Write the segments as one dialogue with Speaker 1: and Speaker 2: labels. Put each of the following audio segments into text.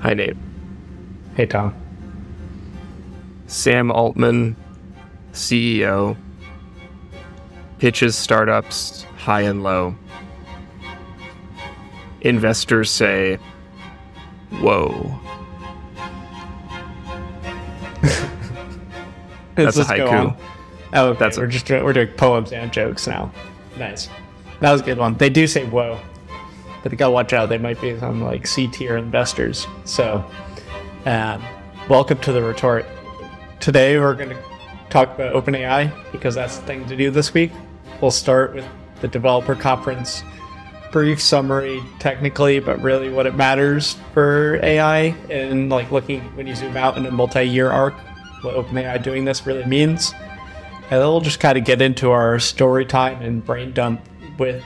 Speaker 1: Hi, Nate.
Speaker 2: Hey, Tom.
Speaker 1: Sam Altman, CEO, pitches startups high and low. Investors say, Whoa. That's a haiku.
Speaker 2: Oh, okay. That's we're just we're doing poems and jokes now. Nice. That was a good one. They do say whoa, but they gotta watch out. They might be some like C tier investors. So, um, welcome to the retort. Today we're gonna talk about OpenAI because that's the thing to do this week. We'll start with the developer conference brief summary technically, but really what it matters for AI and like looking when you zoom out in a multi-year arc, what OpenAI doing this really means. And then we'll just kind of get into our story time and brain dump with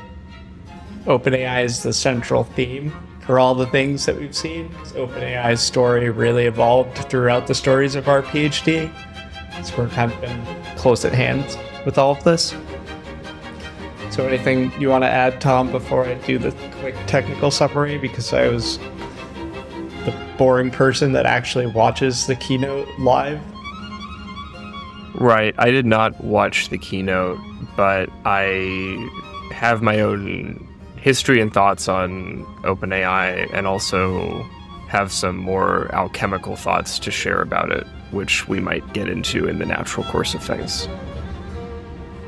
Speaker 2: OpenAI is the central theme for all the things that we've seen. OpenAI's story really evolved throughout the stories of our PhD. So we're kind of been close at hand with all of this. So, anything you want to add, Tom, before I do the quick technical summary? Because I was the boring person that actually watches the keynote live.
Speaker 1: Right. I did not watch the keynote, but I have my own history and thoughts on OpenAI and also have some more alchemical thoughts to share about it, which we might get into in the natural course of things.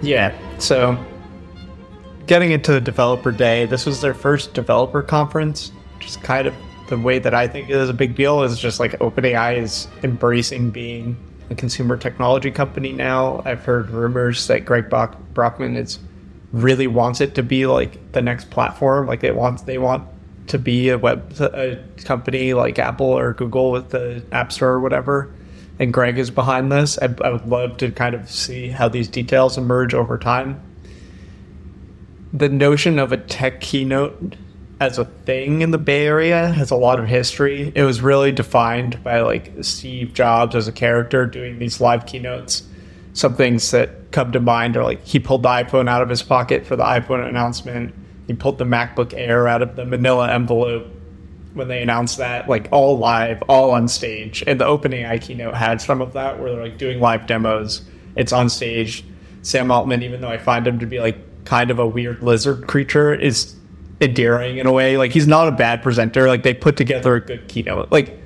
Speaker 2: Yeah. So getting into the developer day, this was their first developer conference, just kind of the way that I think it is a big deal is just like OpenAI is embracing being a consumer technology company now. I've heard rumors that Greg Brock- Brockman is really wants it to be like the next platform. Like they want they want to be a web a company like Apple or Google with the App Store or whatever. And Greg is behind this. I, I would love to kind of see how these details emerge over time the notion of a tech keynote as a thing in the Bay Area has a lot of history. It was really defined by like Steve Jobs as a character doing these live keynotes. Some things that come to mind are like he pulled the iPhone out of his pocket for the iPhone announcement. He pulled the MacBook Air out of the manila envelope when they announced that, like all live, all on stage. And the OpenAI keynote had some of that where they're like doing live demos. It's on stage. Sam Altman, even though I find him to be like kind of a weird lizard creature is endearing in a way. Like he's not a bad presenter. Like they put together a good keynote. Like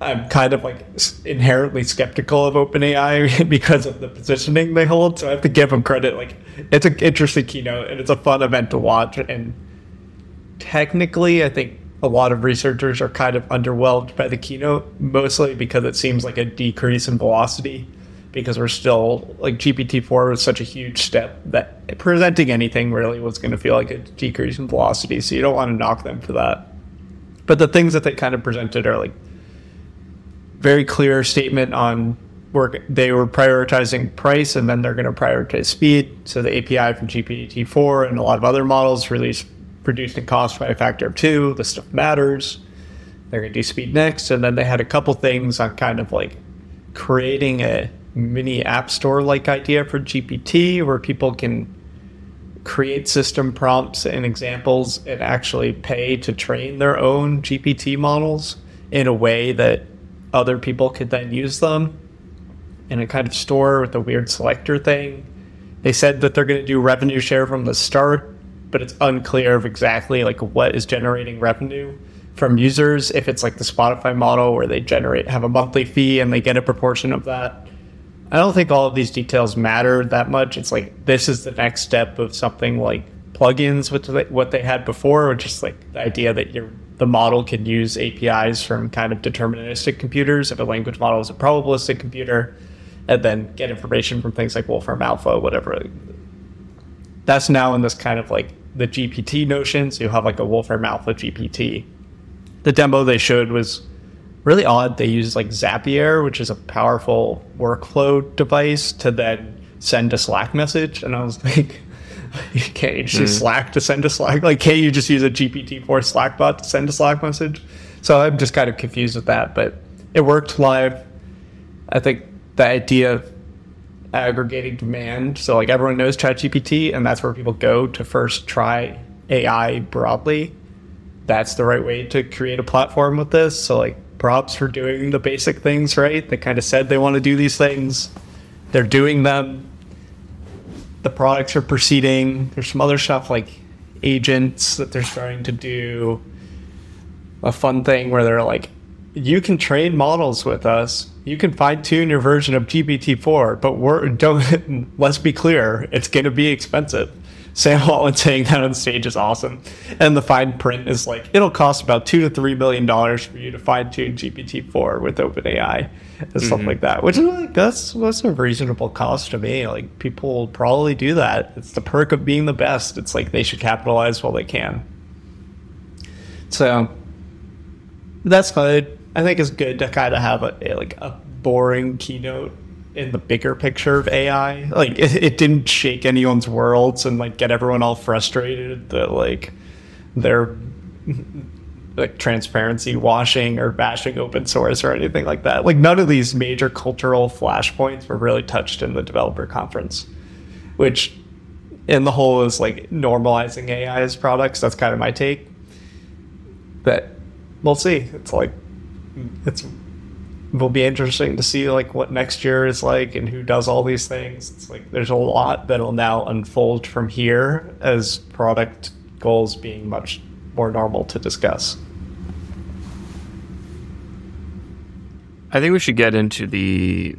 Speaker 2: I'm kind of like inherently skeptical of OpenAI because of the positioning they hold. So I have to give them credit. Like it's an interesting keynote and it's a fun event to watch. And technically, I think a lot of researchers are kind of underwhelmed by the keynote, mostly because it seems like a decrease in velocity because we're still like GPT-4 was such a huge step that presenting anything really was going to feel like a decrease in velocity. So you don't want to knock them for that. But the things that they kind of presented are like very clear statement on work. They were prioritizing price and then they're going to prioritize speed. So the API from GPT-4 and a lot of other models released reduced in cost by a factor of two. This stuff matters. They're going to do speed next. And then they had a couple things on kind of like creating a mini app store like idea for GPT where people can create system prompts and examples and actually pay to train their own GPT models in a way that other people could then use them in a kind of store with a weird selector thing. They said that they're going to do revenue share from the start, but it's unclear of exactly like what is generating revenue from users if it's like the Spotify model where they generate have a monthly fee and they get a proportion of that I don't think all of these details matter that much. It's like this is the next step of something like plugins with what they had before, or just like the idea that your the model can use APIs from kind of deterministic computers if a language model is a probabilistic computer, and then get information from things like Wolfram Alpha, whatever. That's now in this kind of like the GPT notion. So you have like a Wolfram Alpha GPT. The demo they showed was really odd. They used like Zapier, which is a powerful workflow device, to then send a Slack message. And I was like, can't you just mm. use Slack to send a Slack? Like, can't you just use a GPT-4 Slack bot to send a Slack message? So I'm just kind of confused with that, but it worked live. I think the idea of aggregating demand, so like everyone knows ChatGPT, and that's where people go to first try AI broadly that's the right way to create a platform with this. So like props for doing the basic things right. They kind of said they want to do these things. They're doing them. The products are proceeding. There's some other stuff like agents that they're starting to do. A fun thing where they're like, you can train models with us. You can fine tune your version of GPT-4, but we're don't. Let's be clear, it's going to be expensive. Sam Altman saying that on stage is awesome. And the fine print is like, it'll cost about two to three million dollars for you to fine tune GPT-4 with OpenAI and mm-hmm. stuff like that. Which is like that's that's a reasonable cost to me. Like people will probably do that. It's the perk of being the best. It's like they should capitalize while they can. So that's good. I think it's good to kind of have a, a like a boring keynote in the bigger picture of AI. Like it, it, didn't shake anyone's worlds and like get everyone all frustrated that like they're like transparency washing or bashing open source or anything like that. Like none of these major cultural flashpoints were really touched in the developer conference, which in the whole is like normalizing AI as products. That's kind of my take. But we'll see. It's like it's will be interesting to see like what next year is like and who does all these things. It's like there's a lot that'll now unfold from here as product goals being much more normal to discuss.
Speaker 1: I think we should get into the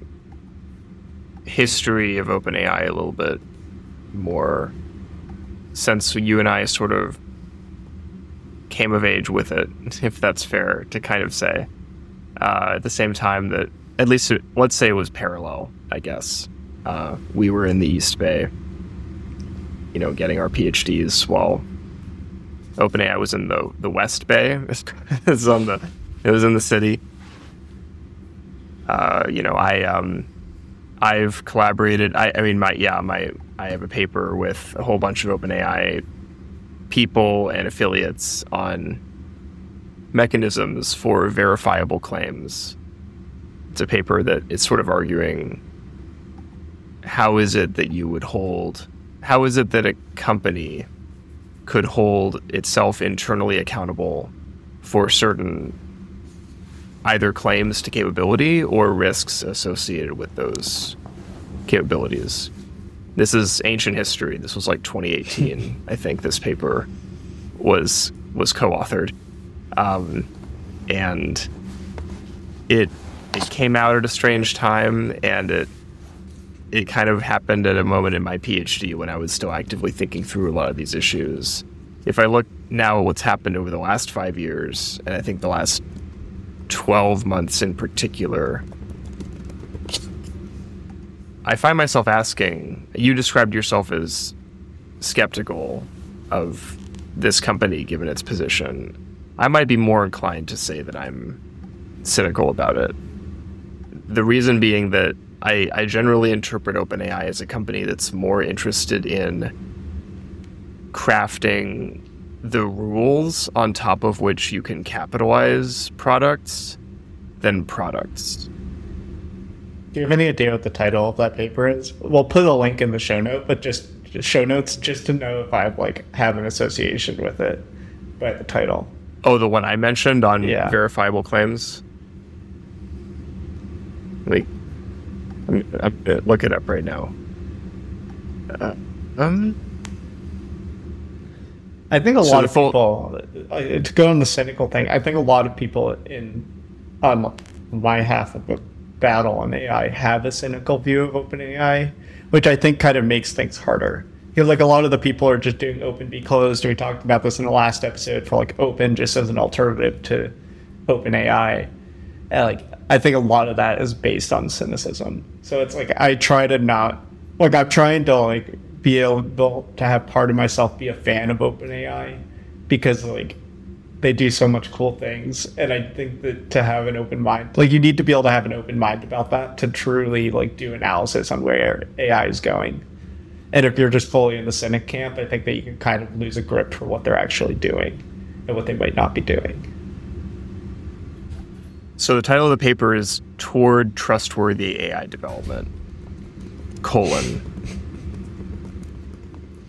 Speaker 1: history of OpenAI a little bit more since you and I sort of came of age with it, if that's fair to kind of say uh, at the same time that at least let's say it was parallel. I guess uh, we were in the East Bay, you know, getting our PhDs while OpenAI was in the the West Bay. it was on the it was in the city. Uh, you know, I um, I've collaborated. I, I mean, my yeah, my I have a paper with a whole bunch of OpenAI people and affiliates on mechanisms for verifiable claims. It's a paper that is sort of arguing how is it that you would hold, how is it that a company could hold itself internally accountable for certain either claims to capability or risks associated with those capabilities. This is ancient history. This was like 2018, I think this paper was was co-authored um, and it it came out at a strange time, and it it kind of happened at a moment in my PhD when I was still actively thinking through a lot of these issues. If I look now at what's happened over the last five years, and I think the last 12 months in particular, I find myself asking you described yourself as skeptical of this company given its position. I might be more inclined to say that I'm cynical about it. The reason being that I, I generally interpret OpenAI as a company that's more interested in crafting the rules on top of which you can capitalize products than products.
Speaker 2: Do you have any idea what the title of that paper is? We'll put a link in the show note, but just, just show notes just to know if I like have an association with it by the title.
Speaker 1: Oh, the one I mentioned on yeah. verifiable claims. Like, I'm, I'm, uh, look it up right now. Uh, um,
Speaker 2: I think a so lot of full... people uh, to go on the cynical thing. I think a lot of people in on my half of the battle on AI have a cynical view of OpenAI, which I think kind of makes things harder because like a lot of the people are just doing open be closed. We talked about this in the last episode for like open just as an alternative to open AI. And like I think a lot of that is based on cynicism. So it's like I try to not like I'm trying to like be able to have part of myself be a fan of OpenAI because like they do so much cool things and i think that to have an open mind like you need to be able to have an open mind about that to truly like do analysis on where ai is going and if you're just fully in the cynic camp, I think that you can kind of lose a grip for what they're actually doing and what they might not be doing.
Speaker 1: So the title of the paper is Toward Trustworthy AI Development, colon.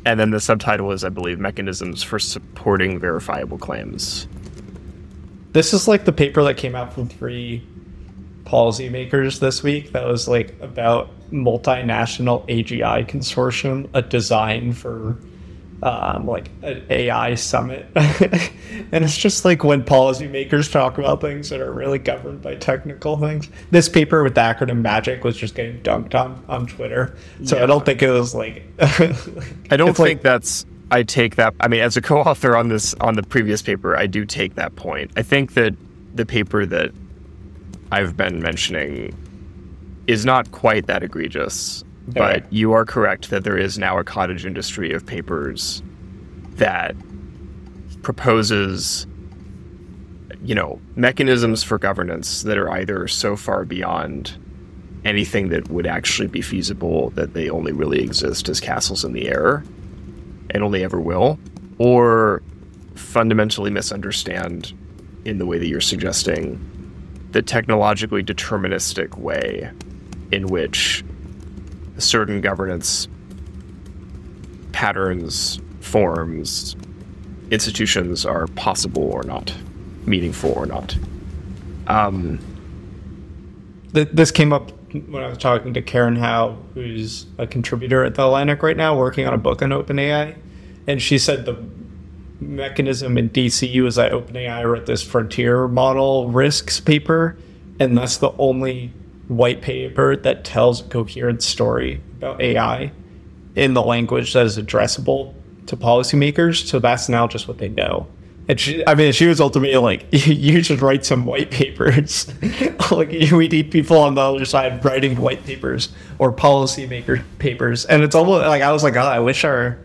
Speaker 1: and then the subtitle is, I believe, Mechanisms for Supporting Verifiable Claims.
Speaker 2: This is like the paper that came out from three policymakers this week that was like about multinational AGI consortium, a design for um, like an AI summit. and it's just like when policymakers talk about things that are really governed by technical things. This paper with the acronym MAGIC was just getting dunked on on Twitter. So yeah. I don't think it was like.
Speaker 1: I don't think like, that's. I take that. I mean, as a co-author on this on the previous paper, I do take that point. I think that the paper that I've been mentioning is not quite that egregious. But you are correct that there is now a cottage industry of papers that proposes you know mechanisms for governance that are either so far beyond anything that would actually be feasible that they only really exist as castles in the air and only ever will or fundamentally misunderstand in the way that you're suggesting the technologically deterministic way in which certain governance patterns, forms, institutions are possible or not, meaningful or not. Um,
Speaker 2: this came up when I was talking to Karen Hao, who's a contributor at the Atlantic right now, working on a book on OpenAI, and she said the mechanism in DCU is that OpenAI wrote this frontier model risks paper, and that's the only white paper that tells a coherent story about AI in the language that is addressable to policymakers. So that's now just what they know. And she, I mean, she was ultimately like, you should write some white papers. like, we need people on the other side writing white papers or policymaker papers. And it's almost like, I was like, oh, I wish our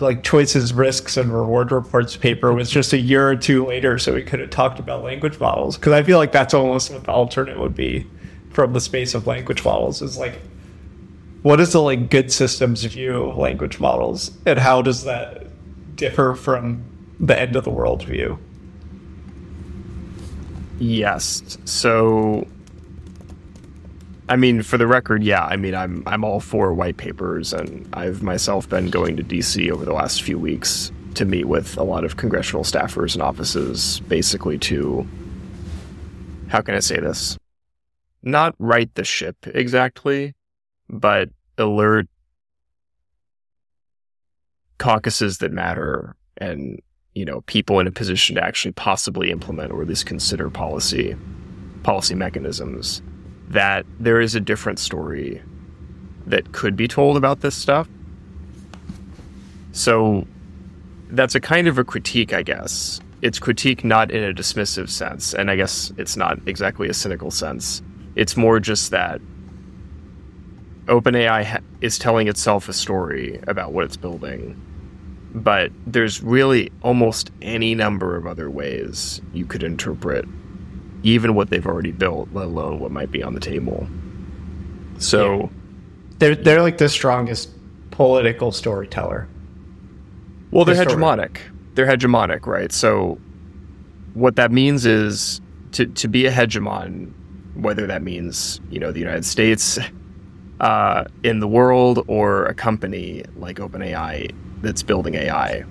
Speaker 2: like choices, risks, and reward reports paper was just a year or two later, so we could have talked about language models. Because I feel like that's almost what the alternate would be from the space of language models. Is like, what is the like good systems view of language models, and how does that differ from the end of the world view?
Speaker 1: Yes. So I mean, for the record, yeah. I mean, I'm I'm all for white papers, and I've myself been going to DC over the last few weeks to meet with a lot of congressional staffers and offices, basically to how can I say this? Not right the ship exactly, but alert caucuses that matter and you know people in a position to actually possibly implement or at least consider policy policy mechanisms that there is a different story that could be told about this stuff. So that's a kind of a critique, I guess. It's critique not in a dismissive sense, and I guess it's not exactly a cynical sense. It's more just that OpenAI ha- is telling itself a story about what it's building, but there's really almost any number of other ways you could interpret even what they've already built, let alone what might be on the table. So yeah.
Speaker 2: they're they're like the strongest political storyteller.
Speaker 1: Well, they're hegemonic. They're hegemonic, right? So what that means is to to be a hegemon, whether that means you know the United States uh, in the world or a company like OpenAI that's building AI,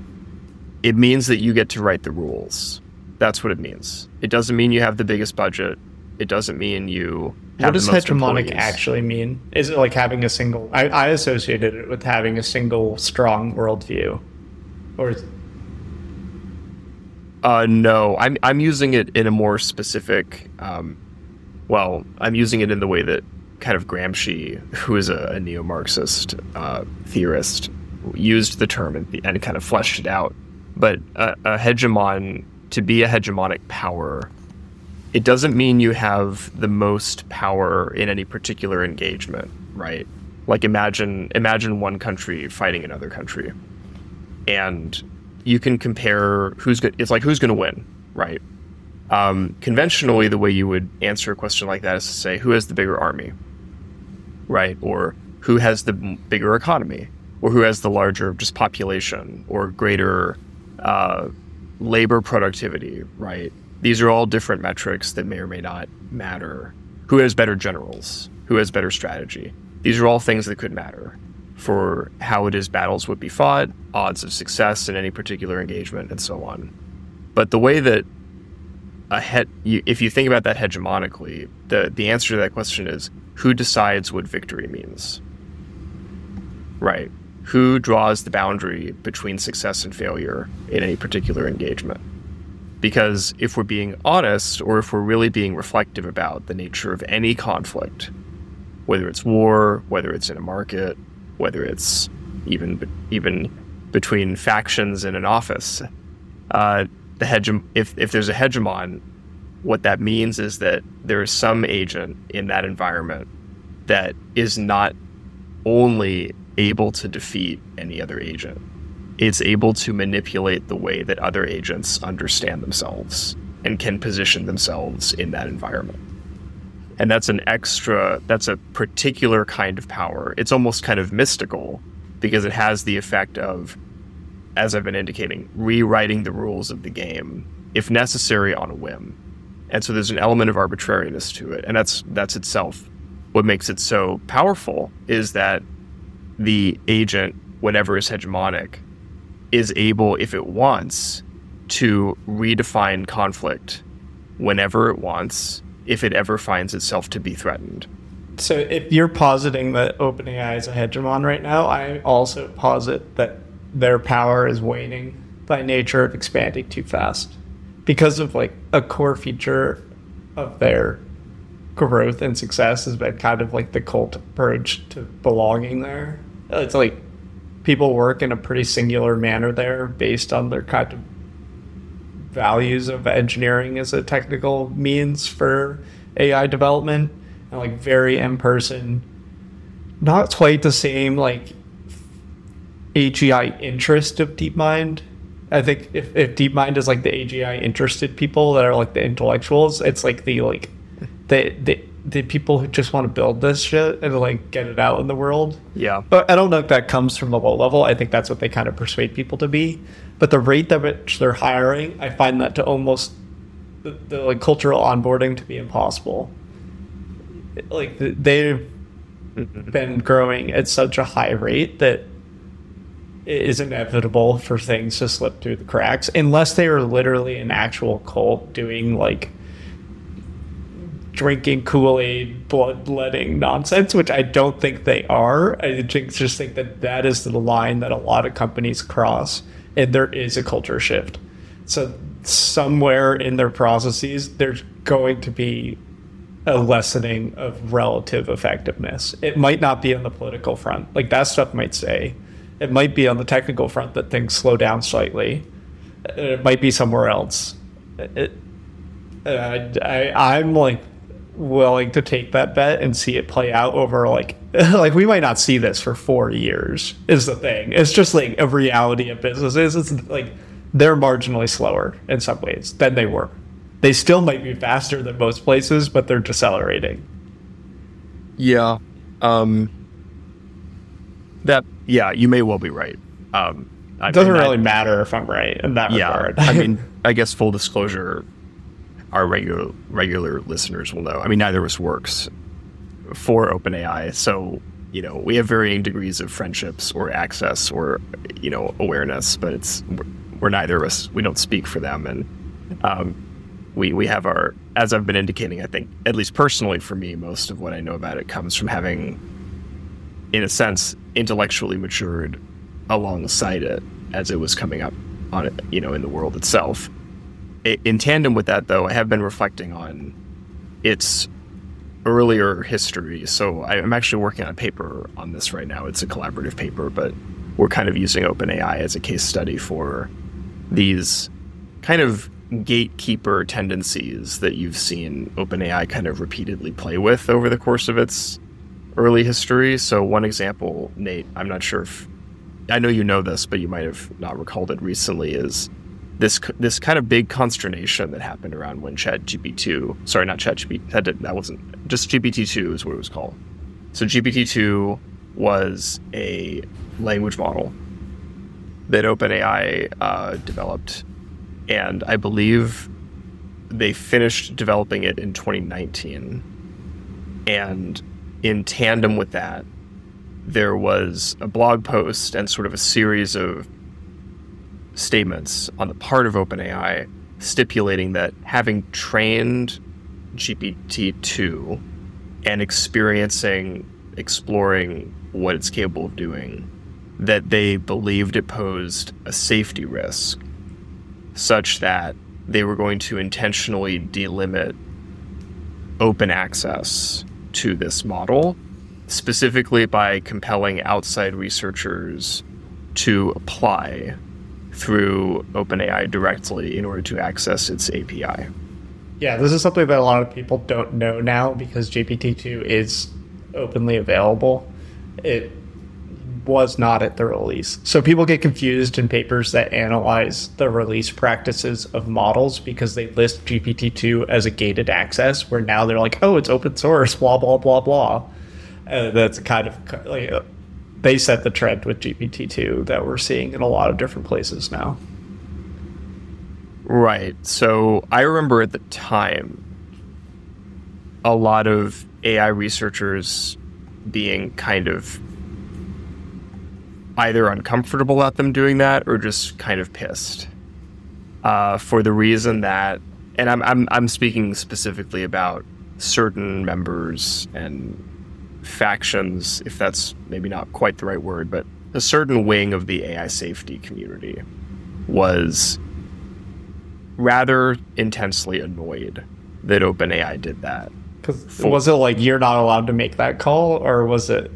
Speaker 1: it means that you get to write the rules. That's what it means. It doesn't mean you have the biggest budget. It doesn't mean you.
Speaker 2: what does hegemonic employees. actually mean? Is it like having a single? I, I associated it with having a single strong worldview, or. Is,
Speaker 1: uh, no, I'm I'm using it in a more specific. Um, well, I'm using it in the way that kind of Gramsci, who is a, a neo-Marxist uh, theorist, used the term and, and, kind of fleshed it out. But a, a hegemon to be a hegemonic power, it doesn't mean you have the most power in any particular engagement, right? Like imagine imagine one country fighting another country. And you can compare who's good it's like who's going to win, right? Um, conventionally, the way you would answer a question like that is to say, who has the bigger army, right? Or who has the bigger economy, or who has the larger just population, or greater uh, labor productivity, right? These are all different metrics that may or may not matter. Who has better generals? Who has better strategy? These are all things that could matter. for how it is battles would be fought, odds of success in any particular engagement, and so on. But the way that a you, if you think about that hegemonically, the the answer to that question is who decides what victory means. Right. Who draws the boundary between success and failure in any particular engagement? Because if we're being honest, or if we're really being reflective about the nature of any conflict, whether it's war, whether it's in a market, whether it's even even between factions in an office, uh, the hege- if if there's a hegemon, what that means is that there is some agent in that environment that is not only able to defeat any other agent. It's able to manipulate the way that other agents understand themselves and can position themselves in that environment. And that's an extra, that's a particular kind of power. It's almost kind of mystical because it has the effect of, as I've been indicating, rewriting the rules of the game, if necessary, on a whim. And so there's an element of arbitrariness to it. And that's that's itself what makes it so powerful is that the agent, whatever is hegemonic, is able, if it wants, to redefine conflict whenever it wants, if it ever finds itself to be threatened.
Speaker 2: So, if you're positing that OpenAI is a hegemon right now, I also posit that their power is waning by nature of expanding too fast because of like a core feature of their growth and success has been kind of like the cult purge to belonging there. It's like people work in a pretty singular manner there based on their kind of values of engineering as a technical means for AI development and like very in person. Not quite the same like AGI interest of DeepMind. I think if, if DeepMind is like the AGI interested people that are like the intellectuals, it's like the like the the the people who just want to build this shit and like get it out in the world.
Speaker 1: Yeah.
Speaker 2: But I don't know if that comes from the low level. I think that's what they kind of persuade people to be. But the rate at which they're hiring, I find that to almost the, the like cultural onboarding to be impossible. Like they've mm-hmm. been growing at such a high rate that is inevitable for things to slip through the cracks unless they are literally an actual cult doing like drinking Kool Aid, bloodletting nonsense, which I don't think they are. I just think that that is the line that a lot of companies cross, and there is a culture shift. So somewhere in their processes, there's going to be a lessening of relative effectiveness. It might not be on the political front, like that stuff might say. It might be on the technical front that things slow down slightly. It might be somewhere else. It, I, I'm like willing to take that bet and see it play out over like like we might not see this for four years is the thing. It's just like a reality of businesses. It's like they're marginally slower in some ways than they were. They still might be faster than most places but they're decelerating.
Speaker 1: Yeah. Um that yeah you may well be right um
Speaker 2: it doesn't really matter if i'm right in that
Speaker 1: yeah,
Speaker 2: regard
Speaker 1: i mean i guess full disclosure our regular regular listeners will know. I mean, neither of us works for OpenAI, so you know we have varying degrees of friendships or access or you know awareness, but it's we're, we're neither of us. We don't speak for them, and um, we we have our as I've been indicating. I think at least personally for me, most of what I know about it comes from having, in a sense, intellectually matured alongside it as it was coming up on it, you know, in the world itself in tandem with that, though, I have been reflecting on its earlier history. So I'm actually working on a paper on this right now. It's a collaborative paper, but we're kind of using OpenAI as a case study for these kind of gatekeeper tendencies that you've seen OpenAI kind of repeatedly play with over the course of its early history. So, one example, Nate, I'm not sure if I know you know this, but you might have not recalled it recently, is this this kind of big consternation that happened around when Chat GPT, two, sorry, not Chat GPT, that, did, that wasn't, just GPT-2 is what it was called. So GPT-2 was a language model that OpenAI uh, developed, and I believe they finished developing it in 2019. And in tandem with that, there was a blog post and sort of a series of statements on the part of OpenAI stipulating that having trained GPT 2 and experiencing, exploring what it's capable of doing, that they believed it posed a safety risk such that they were going to intentionally delimit open access to this model, specifically by compelling outside researchers to apply through OpenAI directly in order to access its API.
Speaker 2: Yeah, this is something that a lot of people don't know now because GPT-2 is openly available. It was not at the release. So people get confused in papers that analyze the release practices of models because they list GPT-2 as a gated access, where now they're like, oh, it's open source, blah, blah, blah, blah. And that's kind of like, they set the trend with GPT-2 that we're seeing in a lot of different places now.
Speaker 1: Right. So I remember at the time, a lot of AI researchers being kind of either uncomfortable at them doing that or just kind of pissed. Uh, for the reason that, and I'm, I'm, I'm speaking specifically about certain members and factions, if that's maybe not quite the right word, but a certain wing of the AI safety community was rather intensely annoyed that OpenAI did that.
Speaker 2: Because was it like you're not allowed to make that call, or was it?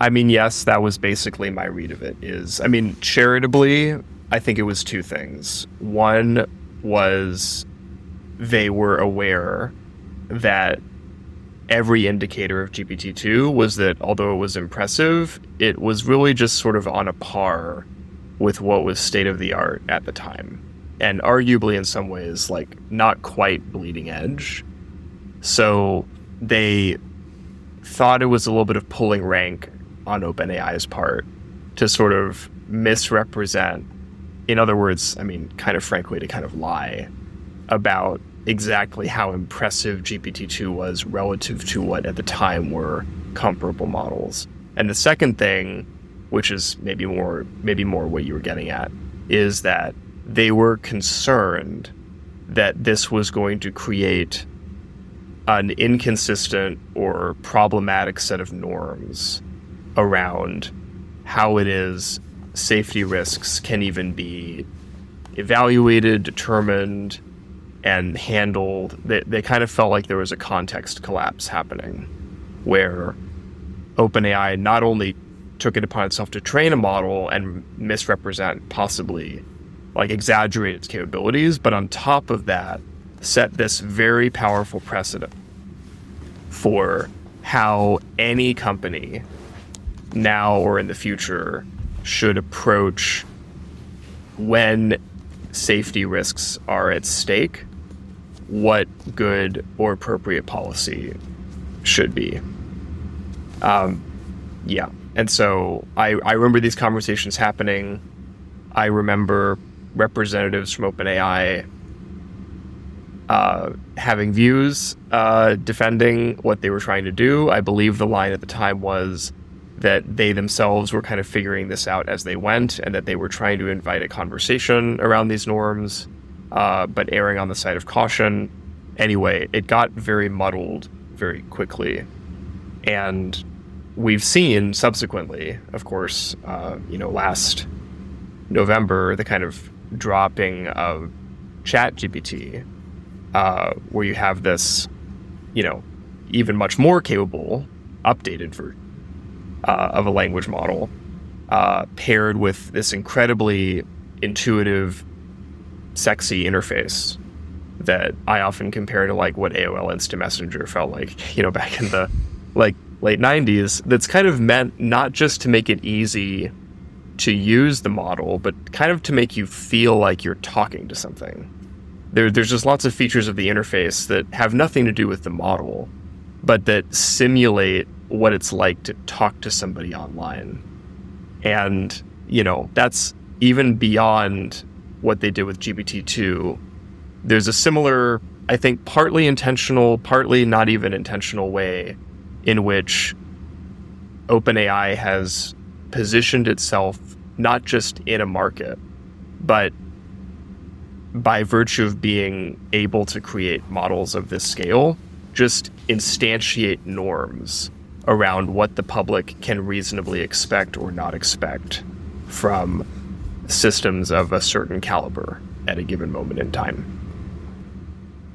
Speaker 1: I mean, yes, that was basically my read of it. Is I mean, charitably, I think it was two things. One was they were aware that every indicator of GPT-2 was that although it was impressive, it was really just sort of on a par with what was state of the art at the time. And arguably in some ways like not quite bleeding edge. So they thought it was a little bit of pulling rank on OpenAI's part to sort of misrepresent in other words, I mean, kind of frankly to kind of lie about exactly how impressive GPT-2 was relative to what at the time were comparable models. And the second thing, which is maybe more maybe more what you were getting at, is that they were concerned that this was going to create an inconsistent or problematic set of norms around how it is safety risks can even be evaluated, determined, and handled. They, they kind of felt like there was a context collapse happening where OpenAI not only took it upon itself to train a model and misrepresent, possibly like exaggerate its capabilities, but on top of that, set this very powerful precedent for how any company now or in the future should approach when safety risks are at stake what good or appropriate policy should be. Um, yeah. And so I, I remember these conversations happening. I remember representatives from OpenAI uh, having views uh, defending what they were trying to do. I believe the line at the time was that they themselves were kind of figuring this out as they went and that they were trying to invite a conversation around these norms uh, but erring on the side of caution. Anyway, it got very muddled very quickly. And we've seen subsequently, of course, uh, you know, last November, the kind of dropping of ChatGPT, uh, where you have this, you know, even much more capable, updated version uh, of a language model, uh, paired with this incredibly intuitive sexy interface that I often compare to like what AOL Instant Messenger felt like, you know, back in the like late 90s. That's kind of meant not just to make it easy to use the model, but kind of to make you feel like you're talking to something. There, there's just lots of features of the interface that have nothing to do with the model, but that simulate what it's like to talk to somebody online. And, you know, that's even beyond what they did with GPT-2, there's a similar, I think, partly intentional, partly not even intentional way in which OpenAI has positioned itself not just in a market, but by virtue of being able to create models of this scale, just instantiate norms around what the public can reasonably expect or not expect from systems of a certain caliber at a given moment in time.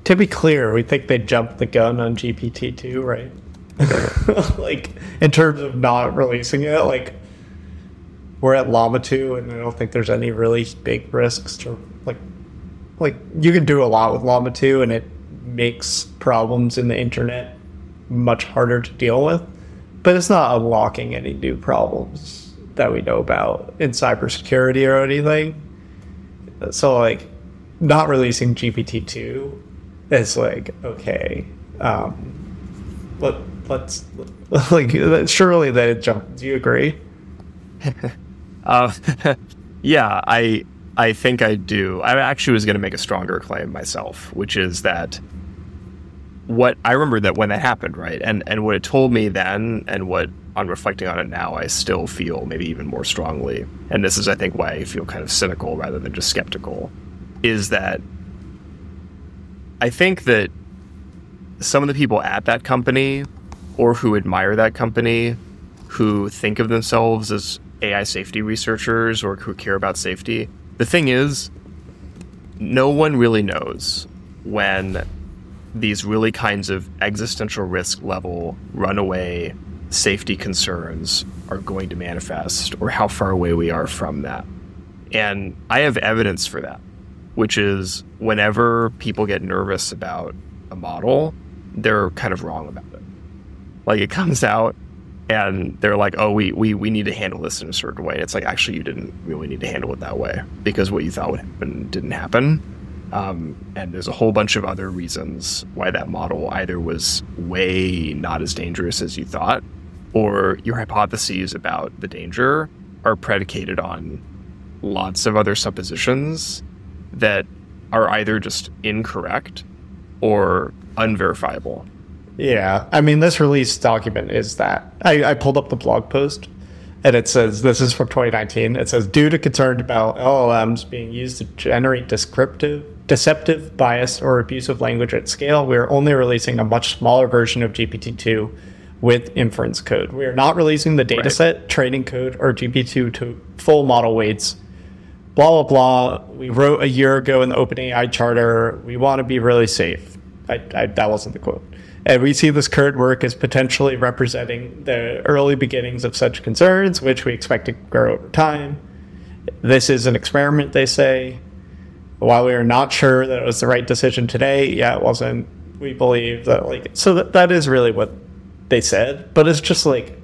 Speaker 2: To be clear, we think they jumped the gun on GPT 2, right? like, in terms of not releasing it, like, we're at Llama 2, and I don't think there's any really big risks to, like, you can do a lot with Llama 2, and it makes problems in the internet much harder to deal with, but it's not unlocking any new problems that we know about in cybersecurity or anything. So, like, not releasing GPT 2 is like, okay, um, let, let's, like, surely that jump. Do you agree?
Speaker 1: uh, yeah, I I think I do. I actually was going to make a stronger claim myself, which is that what I remember that when that happened, right, and and what it told me then, and what on reflecting on it now, I still feel maybe even more strongly, and this is I think why I feel kind of cynical rather than just skeptical, is that I think that some of the people at that company or who admire that company, who think of themselves as AI safety researchers or who care about safety, the thing is, no one really knows when these really kinds of existential risk level runaway safety concerns are going to manifest or how far away we are from that. And I have evidence for that, which is whenever people get nervous about a model, they're kind of wrong about it. Like it comes out and they're like, oh, we, we, we need to handle this in a certain way. It's like, actually, you didn't really need to handle it that way because what you thought would happen didn't happen. Um, and there's a whole bunch of other reasons why that model either was way not as dangerous as you thought, or your hypotheses about the danger are predicated on lots of other suppositions that are either just incorrect or unverifiable.
Speaker 2: Yeah, I mean, this release document is that. I, I pulled up the blog post and it says this is from 2019. It says due to concern about LLMs being used to generate descriptive, deceptive, bias, or abusive language at scale, we are only releasing a much smaller version of GPT-2 with inference code. We are not releasing the dataset, right. training code, or GPT-2 to full model weights. Blah blah blah. We wrote a year ago in the OpenAI charter. We want to be really safe. I, I, that wasn't the quote. And we see this current work as potentially representing the early beginnings of such concerns, which we expect to grow over time. This is an experiment, they say. While we are not sure that it was the right decision today, yeah, it wasn't. We believe that, like, so that, that is really what they said. But it's just like,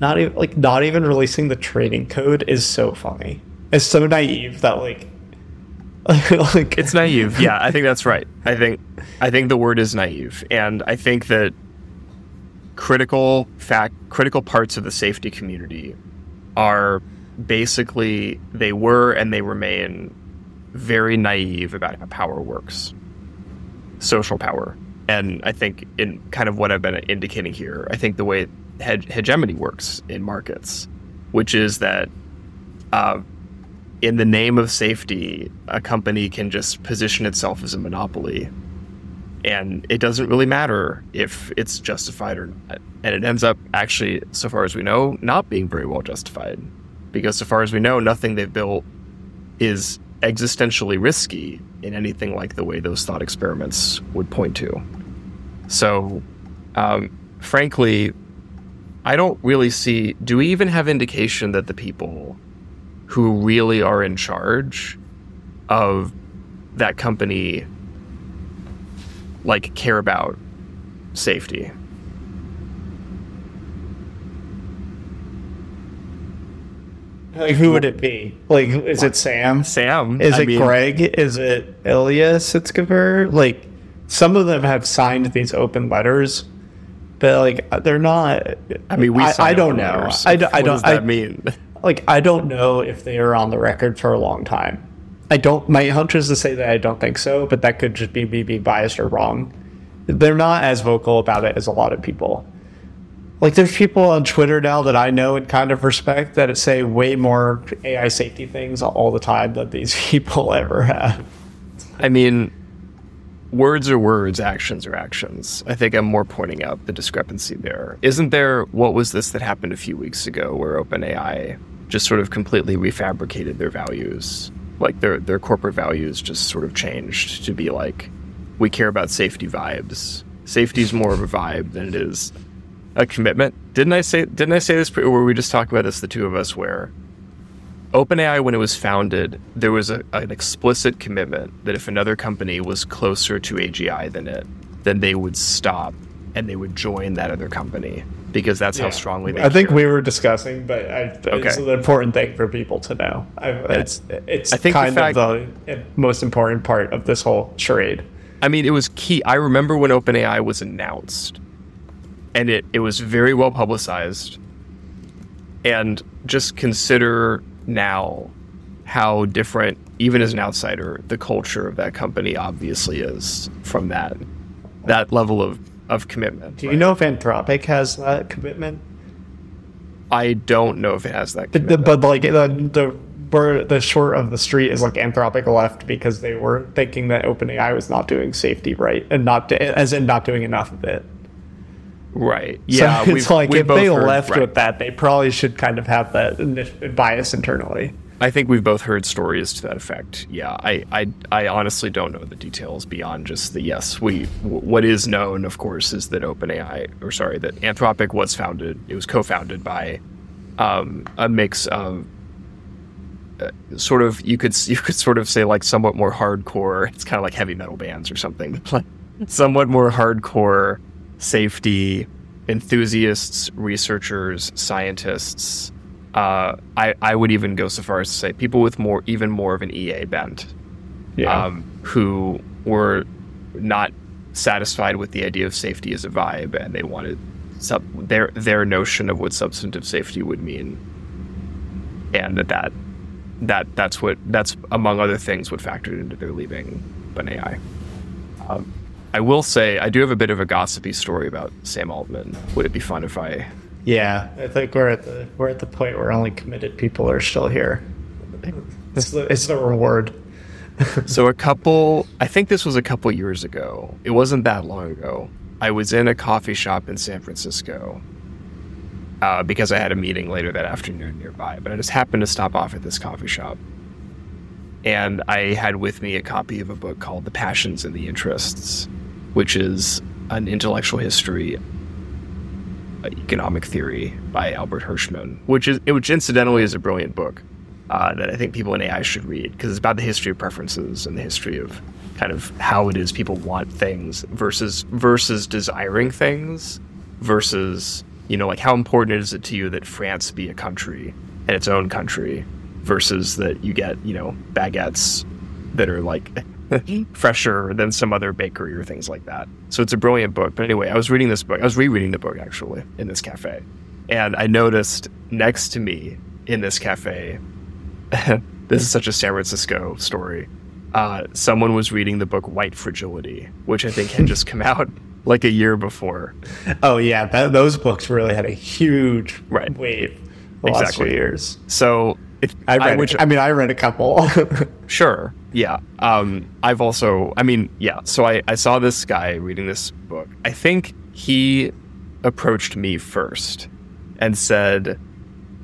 Speaker 2: not even like not even releasing the training code is so funny. It's so naive that like
Speaker 1: like it's naive. Yeah, I think that's right. I think I think the word is naive, and I think that critical fact critical parts of the safety community are basically they were and they remain very naive about how power works, social power, and I think in kind of what I've been indicating here, I think the way hegemony works in markets, which is that. Uh, in the name of safety, a company can just position itself as a monopoly. And it doesn't really matter if it's justified or not. And it ends up actually, so far as we know, not being very well justified. Because so far as we know, nothing they've built is existentially risky in anything like the way those thought experiments would point to. So, um, frankly, I don't really see. Do we even have indication that the people who really are in charge of that company like care about safety.
Speaker 2: Like who would it be? Like is it Sam?
Speaker 1: Sam.
Speaker 2: Is I it mean, Greg? Is it Ilya Sutskever? Like some of them have signed these open letters, but like they're not.
Speaker 1: I mean, we. I, I don't know. Letters.
Speaker 2: I, don't.
Speaker 1: What
Speaker 2: I don't.
Speaker 1: Does that I mean?
Speaker 2: like I don't know if they are on the record for a long time. I don't. My hunch is to say that I don't think so, but that could just be me being biased or wrong. They're not as vocal about it as a lot of people. like there's people on Twitter now that I know and kind of respect that say way more AI safety things all the time than these people ever have.
Speaker 1: I mean, words are words, actions are actions. I think I'm more pointing out the discrepancy there. Isn't there what was this that happened a few weeks ago where OpenAI just sort of completely refabricated their values? Like their their corporate values just sort of changed to be like we care about safety vibes. Safety is more of a vibe than it is a commitment. Didn't I say didn't I say this or were we just talking about this the two of us where OpenAI, when it was founded, there was a, an explicit commitment that if another company was closer to AGI than it, then they would stop and they would join that other company because that's yeah. how strongly they.
Speaker 2: I think we were discussing, but I, okay. it's an important thing for people to know. I, it's it's I think kind the fact, of the most important part of this whole charade.
Speaker 1: I mean, it was key. I remember when OpenAI was announced, and it it was very well publicized. And just consider now how different, even as an outsider, the culture of that company obviously is from that that level of, of commitment.
Speaker 2: Do you right? know if Anthropic has that commitment?
Speaker 1: I don't know if it has that.
Speaker 2: But, but like the the the short of the street is like Anthropic left because they were thinking that OpenAI was not doing safety right and not as in not doing enough of it.
Speaker 1: Right. Yeah.
Speaker 2: So it's like if they heard, left right. with that, they probably should kind of have that bias internally.
Speaker 1: I think we've both heard stories to that effect. Yeah, I, I, I honestly don't know the details beyond just the yes. We what is known, of course, is that OpenAI, or sorry, that Anthropic was founded. It was co-founded by um, a mix of uh, sort of you could you could sort of say like somewhat more hardcore. It's kind of like heavy metal bands or something. somewhat more hardcore safety enthusiasts, researchers, scientists. Uh, I, I would even go so far as to say people with more, even more of an EA bent, yeah. um, who were not satisfied with the idea of safety as a vibe, and they wanted sub- their their notion of what substantive safety would mean, and that that that that's what that's among other things what factored into their leaving OpenAI. Um, I will say I do have a bit of a gossipy story about Sam Altman. Would it be fun if I?
Speaker 2: Yeah, I think we're at the we're at the point where only committed people are still here. It's the, it's the reward.
Speaker 1: so a couple, I think this was a couple years ago. It wasn't that long ago. I was in a coffee shop in San Francisco uh, because I had a meeting later that afternoon nearby. But I just happened to stop off at this coffee shop, and I had with me a copy of a book called "The Passions and the Interests." which is an intellectual history economic theory by Albert Hirschman, which is which incidentally is a brilliant book uh, that I think people in AI should read because it's about the history of preferences and the history of kind of how it is people want things versus versus desiring things versus you know like how important is it to you that France be a country and its own country versus that you get you know baguettes that are like fresher than some other bakery or things like that. So it's a brilliant book. But anyway, I was reading this book. I was rereading the book actually in this cafe. And I noticed next to me in this cafe, this is such a San Francisco story. Uh, someone was reading the book White Fragility, which I think had just come out like a year before.
Speaker 2: Oh yeah, that, those books really had a huge
Speaker 1: right.
Speaker 2: wave the exactly. last few years.
Speaker 1: So
Speaker 2: I read. I, which, I mean, I read a couple.
Speaker 1: sure. Yeah. Um, I've also. I mean, yeah. So I, I saw this guy reading this book. I think he approached me first and said,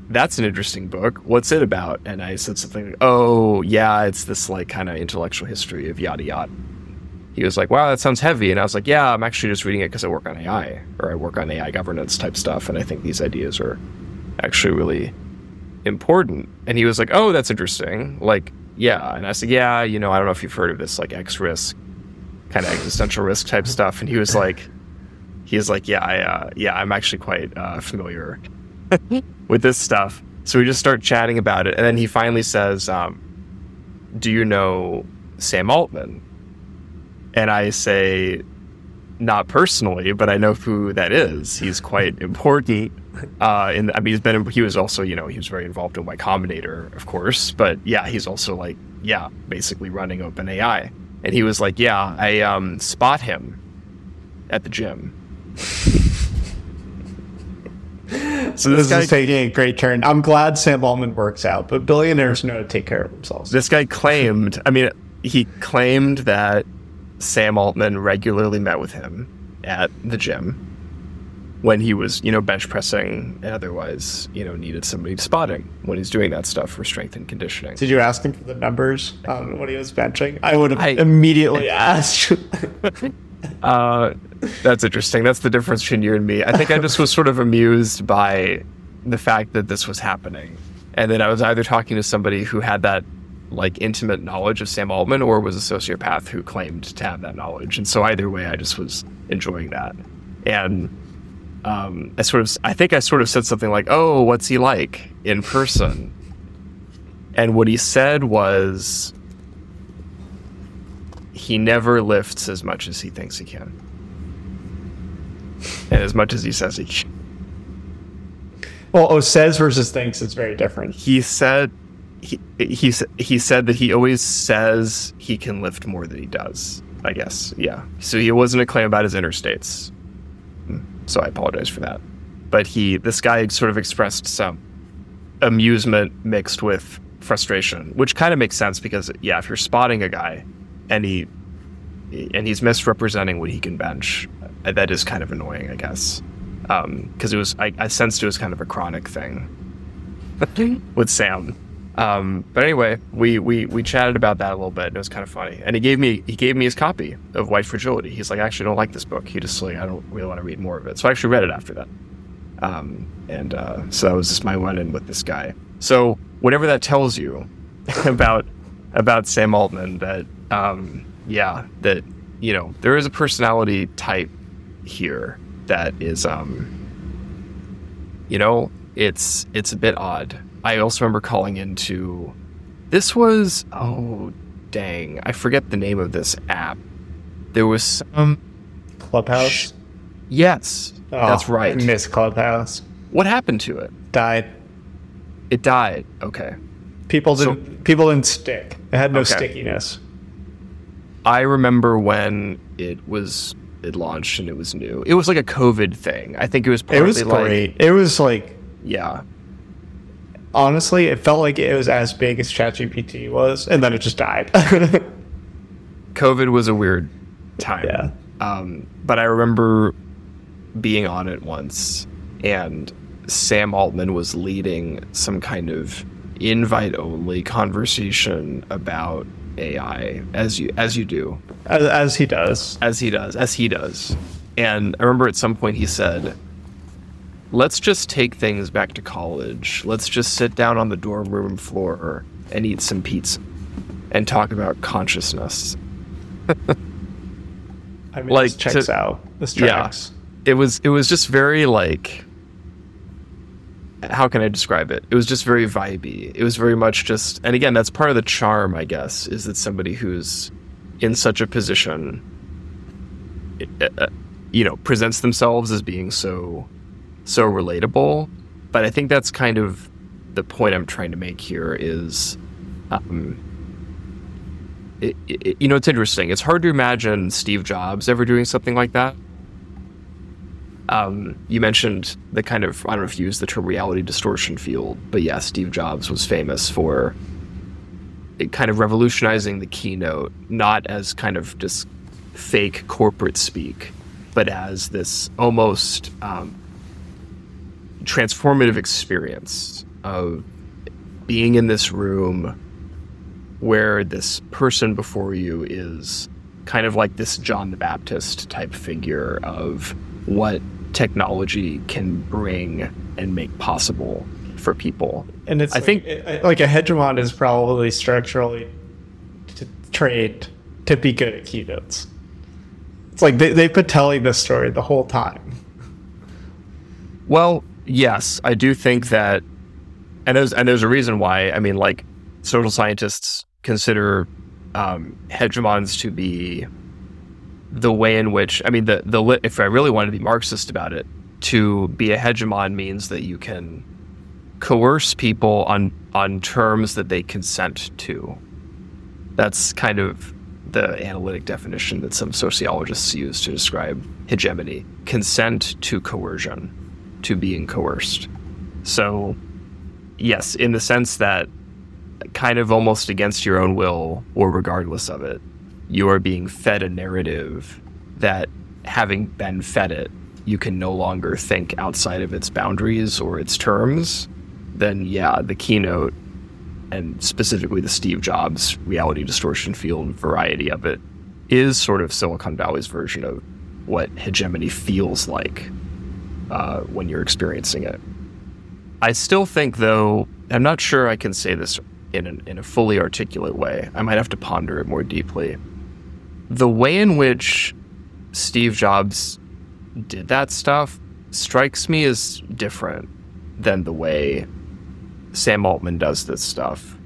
Speaker 1: "That's an interesting book. What's it about?" And I said something. Like, oh, yeah. It's this like kind of intellectual history of yada yada. He was like, "Wow, that sounds heavy," and I was like, "Yeah, I'm actually just reading it because I work on AI or I work on AI governance type stuff, and I think these ideas are actually really." Important. And he was like, oh, that's interesting. Like, yeah. And I said, yeah, you know, I don't know if you've heard of this like X risk, kind of existential risk type stuff. And he was like, he was like, yeah, I, uh, yeah, I'm actually quite uh, familiar with this stuff. So we just start chatting about it. And then he finally says, um, do you know Sam Altman? And I say, not personally, but I know who that is. He's quite important uh, and I mean, he's been he was also you know he was very involved in Y Combinator, of course, but yeah, he's also like yeah, basically running OpenAI, and he was like, yeah, I um, spot him at the gym.
Speaker 2: so this, this guy, is taking a great turn. I'm glad Sam Altman works out, but billionaires know to take care of themselves.
Speaker 1: This guy claimed, I mean, he claimed that Sam Altman regularly met with him at the gym when he was, you know, bench pressing and otherwise, you know, needed somebody spotting when he's doing that stuff for strength and conditioning.
Speaker 2: Did you ask him for the numbers um, when he was benching? I would have I, immediately asked.
Speaker 1: uh, that's interesting. That's the difference between you and me. I think I just was sort of amused by the fact that this was happening. And then I was either talking to somebody who had that like intimate knowledge of Sam Altman or was a sociopath who claimed to have that knowledge. And so either way, I just was enjoying that. And um, I sort of, I think I sort of said something like, "Oh, what's he like in person?" And what he said was, he never lifts as much as he thinks he can, and as much as he says he can.
Speaker 2: Well, oh, says versus thinks is very different.
Speaker 1: He said he he he said that he always says he can lift more than he does. I guess, yeah. So he wasn't a claim about his inner states. So I apologize for that. But he, this guy, sort of expressed some amusement mixed with frustration, which kind of makes sense because yeah, if you're spotting a guy and he and he's misrepresenting what he can bench, uh, that is kind of annoying, I guess. Because um, it was, I, I sensed it was kind of a chronic thing with Sam. Um, but anyway, we, we we chatted about that a little bit. And it was kind of funny. And he gave me he gave me his copy of White Fragility. He's like, I actually don't like this book. He just like I don't really want to read more of it. So I actually read it after that. Um, and uh, so that was just my run in with this guy. So whatever that tells you about about Sam Altman, that um, yeah, that you know there is a personality type here that is um, you know it's it's a bit odd I also remember calling into this was oh dang, I forget the name of this app. There was some
Speaker 2: Clubhouse. Sh-
Speaker 1: yes, oh, that's right.
Speaker 2: I miss Clubhouse.
Speaker 1: What happened to it?
Speaker 2: Died.
Speaker 1: It died. Okay.
Speaker 2: People didn't. So, people didn't stick. It had no okay. stickiness.
Speaker 1: I remember when it was it launched and it was new. It was like a COVID thing. I think it was.
Speaker 2: It was great. Like, it was like
Speaker 1: yeah
Speaker 2: honestly, it felt like it was as big as ChatGPT was, and then it just died.
Speaker 1: COVID was a weird time.
Speaker 2: Yeah.
Speaker 1: Um, but I remember being on it once, and Sam Altman was leading some kind of invite-only conversation about AI, as you as you do,
Speaker 2: as, as he does,
Speaker 1: as he does, as he does. And I remember at some point he said let's just take things back to college. Let's just sit down on the dorm room floor and eat some pizza and talk about consciousness.
Speaker 2: I mean, like, this checks to, out. This tracks.
Speaker 1: Yeah, it was it was just very like how can I describe it? It was just very vibey. It was very much just, and again, that's part of the charm, I guess, is that somebody who's in such a position, uh, you know, presents themselves as being so so relatable. But I think that's kind of the point I'm trying to make here is, um, it, it, you know, it's interesting. It's hard to imagine Steve Jobs ever doing something like that. Um, you mentioned the kind of, I don't know if you use the term reality distortion field, but yeah, Steve Jobs was famous for kind of revolutionizing the keynote, not as kind of just fake corporate speak, but as this almost um, transformative experience of being in this room where this person before you is kind of like this John the Baptist type figure of what technology can bring and make possible for people.
Speaker 2: And it's I like, think like a hegemon is probably structurally trained to be good at keynotes. It's like they, they've been telling this story the whole time.
Speaker 1: Well, yes, I do think that, and there's and there's a reason why. I mean, like social scientists consider um, hegemons to be the way in which I mean the the if I really wanted to be Marxist about it, to be a hegemon means that you can coerce people on on terms that they consent to. That's kind of the analytic definition that some sociologists use to describe hegemony consent to coercion to being coerced. So, yes, in the sense that kind of almost against your own will or regardless of it, you are being fed a narrative that having been fed it, you can no longer think outside of its boundaries or its terms, then yeah, the keynote and specifically the Steve Jobs reality distortion field variety of it is sort of Silicon Valley's version of what hegemony feels like uh, when you're experiencing it. I still think, though, I'm not sure I can say this in, an, in a fully articulate way. I might have to ponder it more deeply. The way in which Steve Jobs did that stuff strikes me as different than the way Sam Altman does this stuff.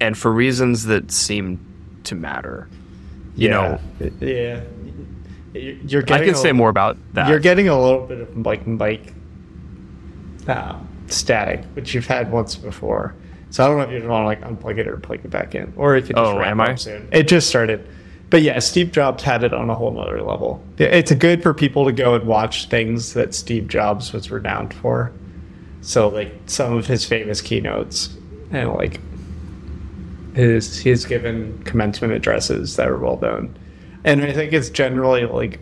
Speaker 1: And for reasons that seem to matter. You
Speaker 2: yeah.
Speaker 1: know,
Speaker 2: yeah. You're
Speaker 1: I can
Speaker 2: a,
Speaker 1: say more about that.
Speaker 2: You're getting a little bit of like mic uh, static, which you've had once before. So I don't know if you want to like unplug it or plug it back in, or if it just
Speaker 1: Oh, am I?
Speaker 2: soon. It just started, but yeah, Steve Jobs had it on a whole nother level. Yeah, It's good for people to go and watch things that Steve Jobs was renowned for. So like some of his famous keynotes and like his he's given commencement addresses that are well known, and I think it's generally like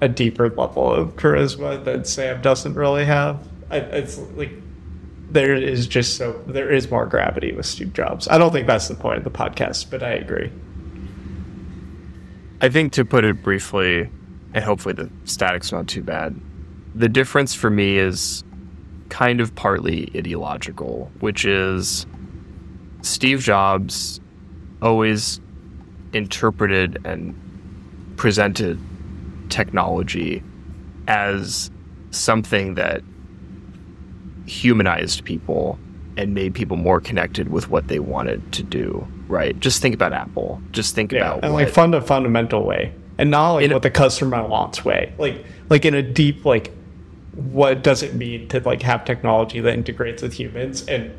Speaker 2: a deeper level of charisma that Sam doesn't really have. It's like there is just so there is more gravity with Steve Jobs. I don't think that's the point of the podcast, but I agree.
Speaker 1: I think to put it briefly, and hopefully the static's not too bad, the difference for me is kind of partly ideological, which is Steve Jobs always interpreted and presented technology as something that humanized people and made people more connected with what they wanted to do. Right? Just think about Apple. Just think
Speaker 2: Yeah,
Speaker 1: about
Speaker 2: and
Speaker 1: what,
Speaker 2: like fund a fundamental way, and not like
Speaker 1: In a-
Speaker 2: what the customer wants way. Like like in a deep like, what does it mean to like have technology that integrates with humans and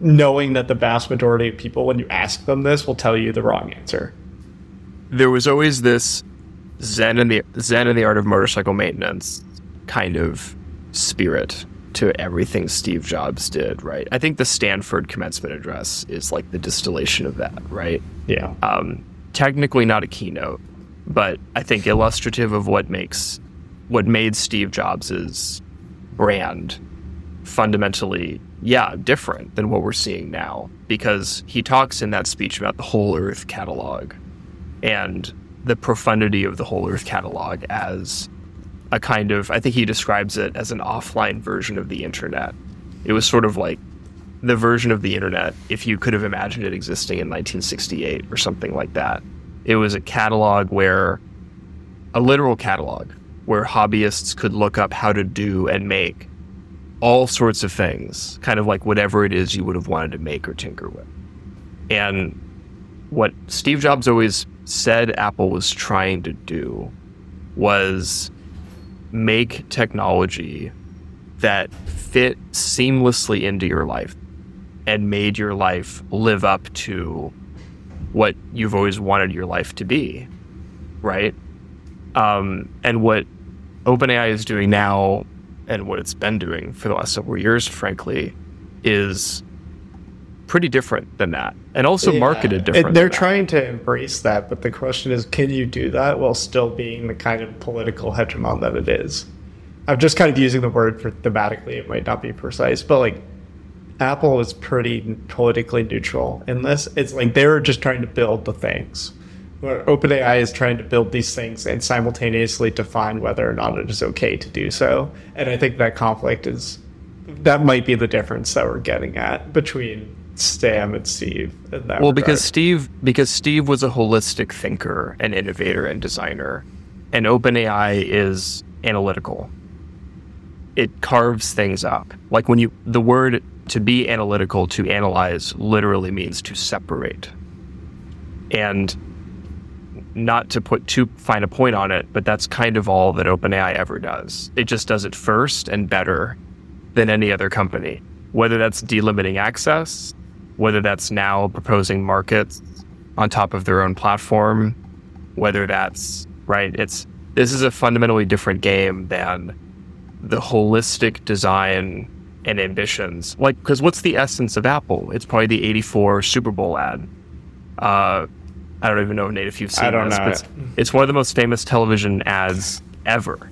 Speaker 2: knowing that the vast majority of people, when you ask them this, will tell you the wrong answer.
Speaker 1: there was always this zen in the zen in the art of motorcycle maintenance kind of spirit to everything Steve Jobs did, right? I think the Stanford commencement address is like the distillation of that, right?
Speaker 2: Yeah.
Speaker 1: Um, technically not a keynote, but I think illustrative of what makes what made Steve Jobs's brand fundamentally, yeah, different than what we're seeing now. Because he talks in that speech about the whole Earth catalog and the profundity of the whole Earth catalog as a kind of, I think he describes it as an offline version of the internet. It was sort of like the version of the internet if you could have imagined it existing in 1968 or something like that. It was a catalog where, a literal catalog, where hobbyists could look up how to do and make all sorts of things, kind of like whatever it is you would have wanted to make or tinker with. And what Steve Jobs always said Apple was trying to do was make technology that fit seamlessly into your life and made your life live up to what you've always wanted your life to be, right? Um, and what OpenAI is doing now, and what it's been doing for the last several years, frankly, is pretty different than that, and also
Speaker 2: Yeah.
Speaker 1: marketed different.
Speaker 2: They're
Speaker 1: that.
Speaker 2: trying to embrace that, but the question is, can you do that while still being the kind of political hegemon that it is? I'm just kind of using the word for thematically. It might not be precise, but like Apple is pretty politically neutral in this. It's like they were just trying to build the things. Where OpenAI is trying to build these things and simultaneously define whether or not it is okay to do so. And I think that conflict is that might be the difference that we're getting at between Sam and Steve.
Speaker 1: Well,
Speaker 2: regard.
Speaker 1: because Steve because Steve was a holistic thinker and innovator and designer, and OpenAI is analytical. It carves things up. Like when you the word to be analytical to analyze literally means to separate. And not to put too fine a point on it, but that's kind of all that OpenAI ever does. It just does it first and better than any other company. Whether that's delimiting access, whether that's now proposing markets on top of their own platform, whether that's right, it's this is a fundamentally different game than the holistic design and ambitions. Like, because what's the essence of Apple? It's probably the 84 Super Bowl ad. Uh, I don't even know, Nate, if you've seen it.
Speaker 2: I don't
Speaker 1: this,
Speaker 2: know
Speaker 1: but it's, it's one of the most famous television ads ever.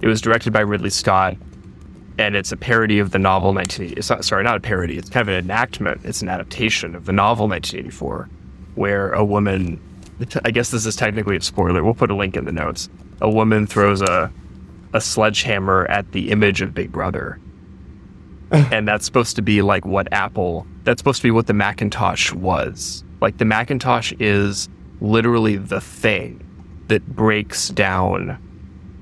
Speaker 1: It was directed by Ridley Scott, and it's a parody of the novel 1980. It's not, sorry, not a parody. It's kind of an enactment. It's an adaptation of the novel 1984, where a woman. I guess this is technically a spoiler. We'll put a link in the notes. A woman throws a a sledgehammer at the image of Big Brother, and that's supposed to be like what Apple. That's supposed to be what the Macintosh was. Like the Macintosh is literally the thing that breaks down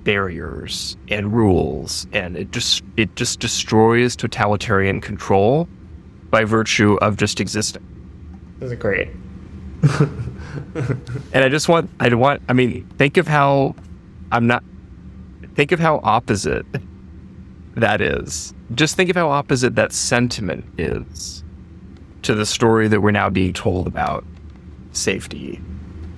Speaker 1: barriers and rules and it just it just destroys totalitarian control by virtue of just existing
Speaker 2: This is great.
Speaker 1: and i just want i want i mean think of how i'm not think of how opposite that is just think of how opposite that sentiment is to the story that we're now being told about safety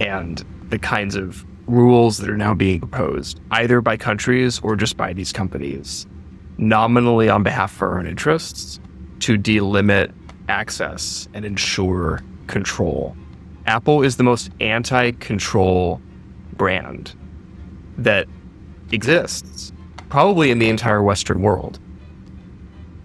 Speaker 1: and the kinds of rules that are now being proposed, either by countries or just by these companies, nominally on behalf of our own interests, to delimit access and ensure control. Apple is the most anti control brand that exists, probably in the entire Western world.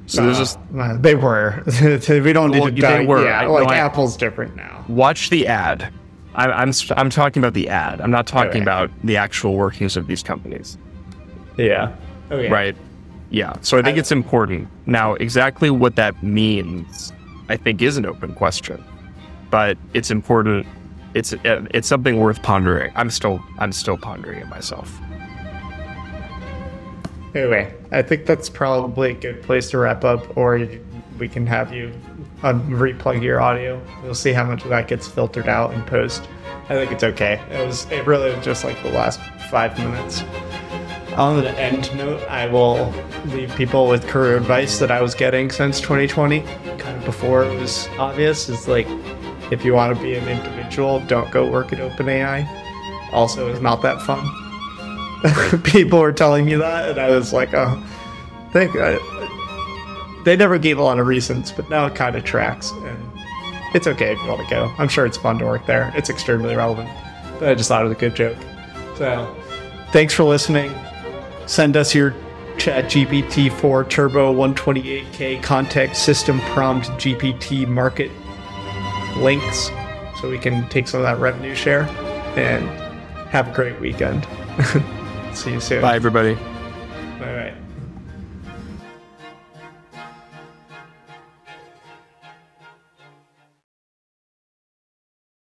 Speaker 1: So there's just
Speaker 2: Uh, they were. we don't need
Speaker 1: Well,
Speaker 2: to
Speaker 1: they
Speaker 2: dive.
Speaker 1: were.
Speaker 2: Yeah,
Speaker 1: I-
Speaker 2: like
Speaker 1: no, I-
Speaker 2: Apple's different now.
Speaker 1: watch the ad. I, I'm s- I'm talking about the ad. I'm not talking
Speaker 2: Okay.
Speaker 1: about the actual workings of these companies.
Speaker 2: Yeah. Okay.
Speaker 1: Right. Yeah. So I think
Speaker 2: I-
Speaker 1: it's important. Now, exactly what that means, I think, is an open question, but it's important. It's uh, it's something worth pondering. I'm still I'm still pondering it myself.
Speaker 2: Anyway, I think that's probably a good place to wrap up, or we can have you un- replug your audio. We'll see how much of that gets filtered out in post. I think it's okay. It was it really was just like the last five minutes. On the end note, I will leave people with career advice that I was getting since 2020, kind of before it was obvious. Is like, if you want to be an individual, don't go work at OpenAI. Also, it's not that fun. people were telling me that, and I was like, oh, think I, they never gave a lot of reasons, but now it kind of tracks, and it's okay if you want to go. I'm sure it's fun to work there. It's extremely relevant, but I just thought it was a good joke. So, thanks for listening. Send us your Chat GPT 4 Turbo 128K context system prompt GPT market links so we can take some of that revenue share and have a great weekend. See you soon.
Speaker 1: Bye, everybody.